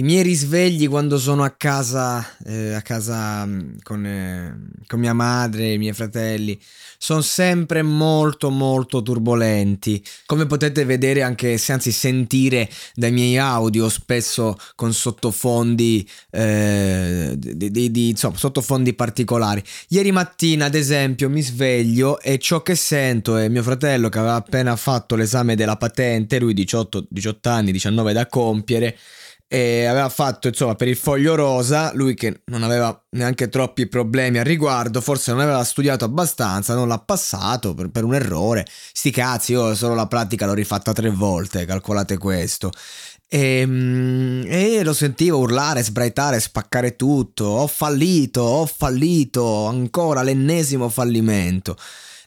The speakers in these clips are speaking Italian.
I miei risvegli quando sono a casa, eh, a casa mm, con, eh, con, mia madre e i miei fratelli, sono sempre molto molto turbolenti. Come potete vedere anche, se anzi sentire dai miei audio, spesso con sottofondi, eh, di, di, di, insomma, sottofondi particolari. Ieri mattina, ad esempio, mi sveglio e ciò che sento è mio fratello che aveva appena fatto l'esame della patente, lui 18, 18 anni, 19 da compiere e aveva fatto insomma per il foglio rosa lui che non aveva neanche troppi problemi al riguardo forse non aveva studiato abbastanza non l'ha passato per, per un errore sti cazzi io solo la pratica l'ho rifatta tre volte calcolate questo e, ehm, e, lo sentivo urlare, sbraitare, spaccare tutto. Ho fallito, ho fallito, ancora l'ennesimo fallimento.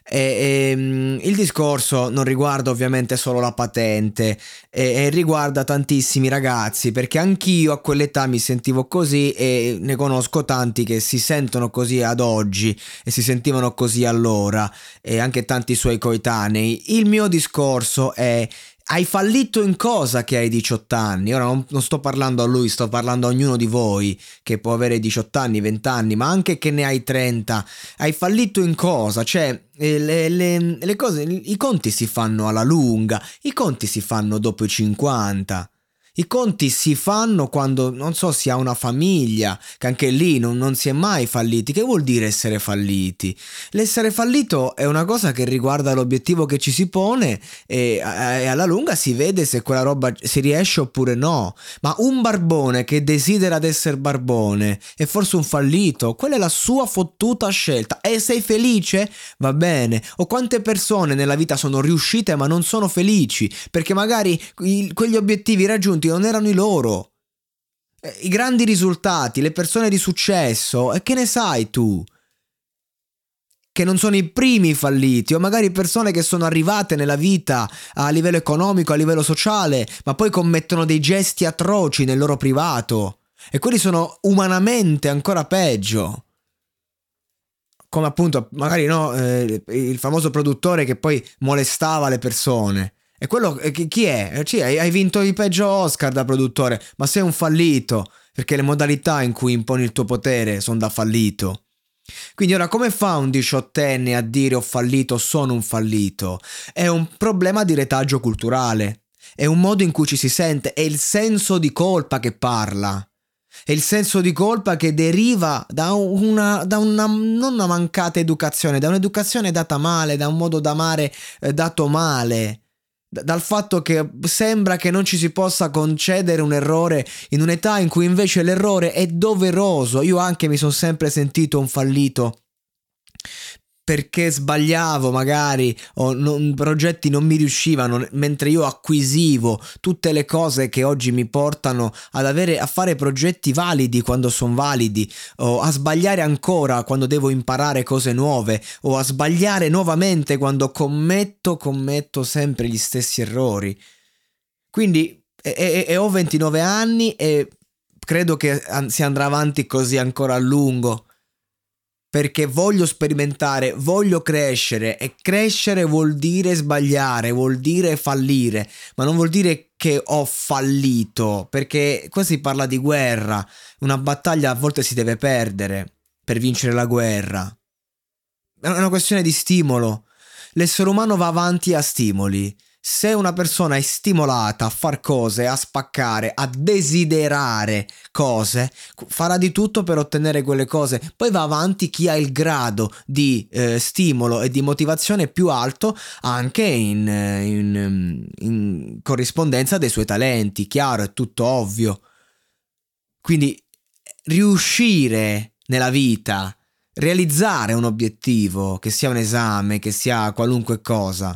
E, e, ehm, il discorso non riguarda ovviamente solo la patente, e, riguarda tantissimi ragazzi, perché anch'io a quell'età mi sentivo così e ne conosco tanti che si sentono così ad oggi e si sentivano così allora, e anche tanti suoi coetanei. Il mio discorso è hai fallito in cosa che hai 18 anni? Ora non, non, sto parlando a lui, sto parlando a ognuno di voi che può avere 18 anni, 20 anni, ma anche che ne hai 30. Hai fallito in cosa? Cioè, eh, le, le, le cose, i conti si fanno alla lunga, i conti si fanno dopo i 50. I conti si fanno quando, non so, si ha una famiglia, che anche lì non, non, si è mai falliti. Che vuol dire essere falliti? L'essere fallito è una cosa che riguarda l'obiettivo che ci si pone e, e alla lunga si vede se quella roba si riesce oppure no. Ma un barbone che desidera di essere barbone è forse un fallito, quella è la sua fottuta scelta. E sei felice? Va bene. O quante persone nella vita sono riuscite ma non sono felici perché magari quegli obiettivi raggiunti raggiunti non erano i loro. Eh, I grandi risultati, le persone di successo, e che ne sai tu? Che non sono i primi falliti, o magari persone che sono arrivate nella vita a livello economico, a livello sociale, ma poi commettono dei gesti atroci nel loro privato. E quelli sono umanamente ancora peggio come appunto magari no, eh, il famoso produttore che poi molestava le persone. E quello chi è? Eh, hai vinto il peggio Oscar da produttore, ma sei un fallito, perché le modalità in cui imponi il tuo potere sono da fallito. Quindi ora come fa un diciottenne a dire ho fallito, sono un fallito? È un problema di retaggio culturale, è un modo in cui ci si sente, è il senso di colpa che parla. È il senso di colpa che deriva da una, da una non una mancata educazione, da un'educazione data male, da un modo d'amare eh, dato male dal fatto che sembra che non ci si possa concedere un errore in un'età in cui invece l'errore è doveroso. Io anche mi sono sempre sentito un fallito perché sbagliavo magari o non, progetti non mi riuscivano mentre io acquisivo tutte le cose che oggi mi portano ad avere a fare progetti validi quando sono validi o a sbagliare ancora quando devo imparare cose nuove o a sbagliare nuovamente quando commetto commetto sempre gli stessi errori. Quindi e, e, e ho 29 anni e credo che si andrà avanti così ancora a lungo perché voglio sperimentare, voglio crescere e crescere vuol dire sbagliare, vuol dire fallire, ma non vuol dire che ho fallito, perché qua si parla di guerra, una battaglia a volte si deve perdere per vincere la guerra. È una questione di stimolo. L'essere umano va avanti a stimoli se una persona è stimolata a far cose, a spaccare, a desiderare cose, farà di tutto per ottenere quelle cose. Poi va avanti chi ha il grado di eh, stimolo e di motivazione più alto anche in, eh, in, in corrispondenza dei suoi talenti. Chiaro, è tutto ovvio. Quindi riuscire nella vita, realizzare un obiettivo, che sia un esame, che sia qualunque cosa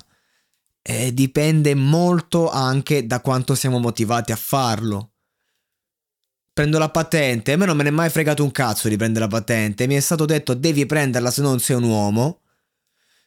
eh, dipende molto anche da quanto siamo motivati a farlo. Prendo la patente, a me non me ne è mai fregato un cazzo di prendere la patente, mi è stato detto devi prenderla se non sei un uomo.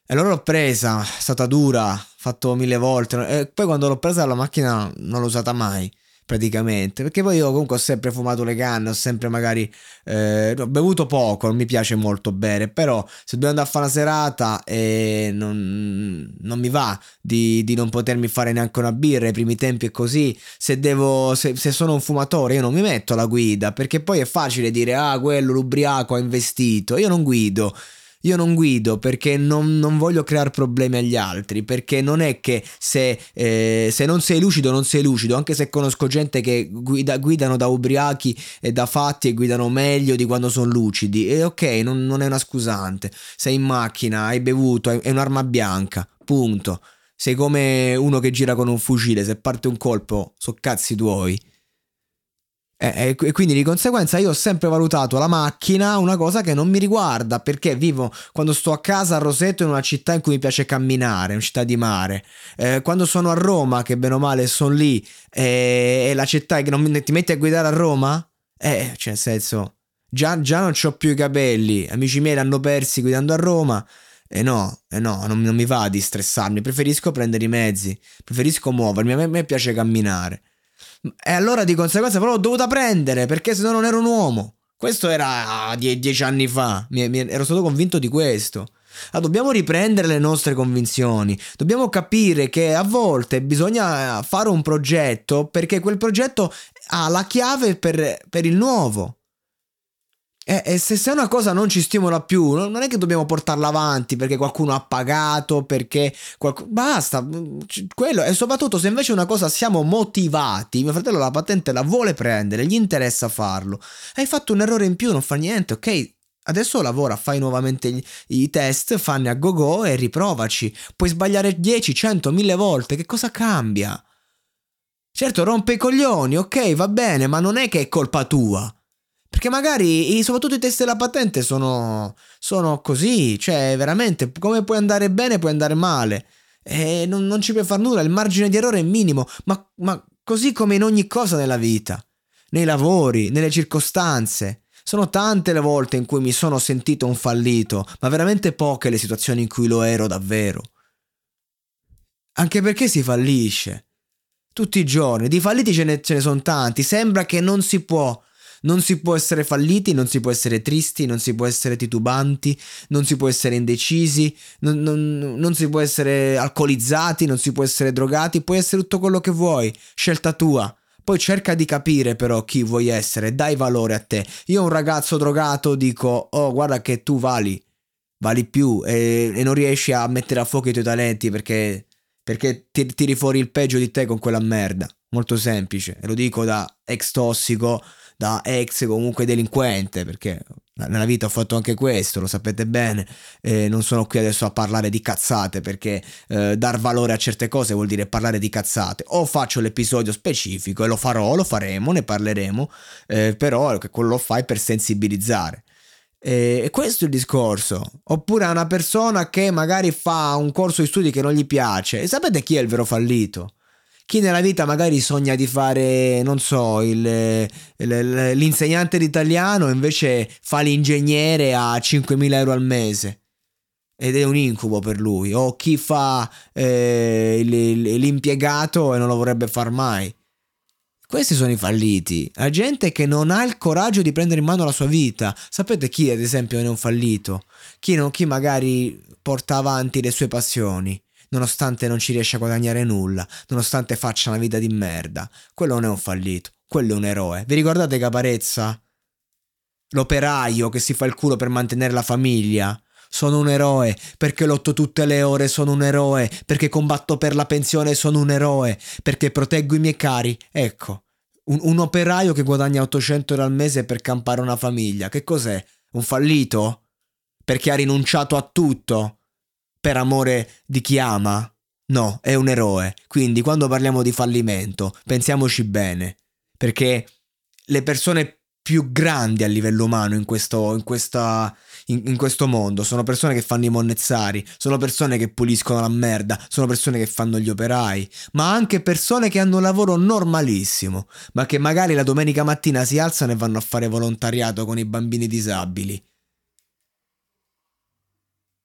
E allora l'ho presa, è stata dura, fatto mille volte. E poi quando l'ho presa la macchina non l'ho usata mai praticamente. Perché poi io comunque ho sempre fumato le canne, ho sempre magari eh, bevuto poco, non mi piace molto bere, però se devo andare a fare una serata e non, non mi va di, di, non potermi fare neanche una birra, ai primi tempi è così, se devo, se, se sono un fumatore io non mi metto alla guida, perché poi è facile dire ah quello l'ubriaco ha investito, io non guido. Io non guido perché non, non, voglio creare problemi agli altri, perché non è che se, eh, se, non sei lucido non sei lucido, anche se conosco gente che guida, guidano da ubriachi e da fatti e guidano meglio di quando sono lucidi, e ok, non, non è una scusante, sei in macchina, hai bevuto, è un'arma bianca, punto. Sei come uno che gira con un fucile, se parte un colpo, so cazzi tuoi. E, e, quindi di conseguenza io ho sempre valutato la macchina una cosa che non mi riguarda perché vivo quando sto a casa a Roseto in una città in cui mi piace camminare, una città di mare. Eh, quando sono a Roma, che bene o male sono lì, e, e la città che non ti metti a guidare a Roma? Eh, cioè nel senso, già, già non ho più i capelli, amici miei l'hanno persi guidando a Roma. E eh no, eh no, non, non mi va di stressarmi, preferisco prendere i mezzi, preferisco muovermi, a me, a me piace camminare. E allora di conseguenza però l'ho dovuta prendere perché se no non ero un uomo. Questo era die- dieci anni fa, mi, mi, ero stato convinto di questo. Ah, dobbiamo riprendere le nostre convinzioni, dobbiamo capire che a volte bisogna fare un progetto perché quel progetto ha la chiave per, per il nuovo. E, e se, se, una cosa non ci stimola più, non è che dobbiamo portarla avanti perché qualcuno ha pagato, perché qualcuno... basta, mm, quello. E soprattutto se invece una cosa siamo motivati, mio fratello la patente la vuole prendere, gli interessa farlo, hai fatto un errore in più, non fa niente, ok? Adesso lavora, fai nuovamente gli, i test, fanne a go go e riprovaci. Puoi sbagliare 10, 100, 1000 volte, che cosa cambia? Certo, rompe i coglioni, ok, va bene, ma non è che è colpa tua. Perché magari, soprattutto i test della patente sono, sono così, cioè veramente come puoi andare bene puoi andare male. E non, non ci puoi fare nulla, il margine di errore è minimo, ma, ma così come in ogni cosa nella vita, nei lavori, nelle circostanze. Sono tante le volte in cui mi sono sentito un fallito, ma veramente poche le situazioni in cui lo ero davvero. Anche perché si fallisce. Tutti i giorni, di falliti ce ne, ce ne sono tanti, sembra che non si può non si può essere falliti, non si può essere tristi, non si può essere titubanti, non si può essere indecisi, non, non, non si può essere alcolizzati, non si può essere drogati, puoi essere tutto quello che vuoi, scelta tua. Poi cerca di capire però chi vuoi essere, dai valore a te. Io un ragazzo drogato dico, oh guarda che tu vali, vali più e, e non riesci a mettere a fuoco i tuoi talenti perché, perché ti, tiri fuori il peggio di te con quella merda. Molto semplice, e lo dico da ex tossico da ex comunque delinquente, perché nella vita ho fatto anche questo, lo sapete bene, e non sono qui adesso a parlare di cazzate perché eh, dar valore a certe cose vuol dire parlare di cazzate. O faccio l'episodio specifico e lo farò, lo faremo, ne parleremo, eh, però quello lo fai per sensibilizzare. E questo è il discorso. Oppure a una persona che magari fa un corso di studi che non gli piace. E sapete chi è il vero fallito? Chi nella vita magari sogna di fare, non so, il, il, l'insegnante d'italiano invece fa l'ingegnere a 5.000 euro al mese. Ed è un incubo per lui. O chi fa eh, l'impiegato e non lo vorrebbe far mai. Questi sono i falliti. La gente che non ha il coraggio di prendere in mano la sua vita. Sapete chi, ad esempio, è un fallito? Chi, non, chi magari porta avanti le sue passioni nonostante non ci riesca a guadagnare nulla, nonostante faccia una vita di merda. Quello non è un fallito, quello è un eroe. Vi ricordate Caparezza? L'operaio che si fa il culo per mantenere la famiglia. Sono un eroe, perché lotto tutte le ore sono un eroe, perché combatto per la pensione sono un eroe, perché proteggo i miei cari. Ecco, un, un operaio che guadagna 800 euro al mese per campare una famiglia. Che cos'è? Un fallito? Perché ha rinunciato a tutto? Per amore di chi ama? No, è un eroe. Quindi quando parliamo di fallimento, pensiamoci bene, perché le persone più grandi a livello umano in questo, in, questa, in, in questo mondo sono persone che fanno i monnezzari, sono persone che puliscono la merda, sono persone che fanno gli operai, ma anche persone che hanno un lavoro normalissimo, ma che magari la domenica mattina si alzano e vanno a fare volontariato con i bambini disabili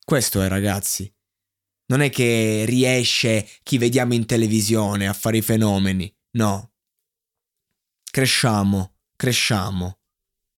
questo è, ragazzi. Non è che riesce chi vediamo in televisione a fare i fenomeni, no. cresciamo, cresciamo.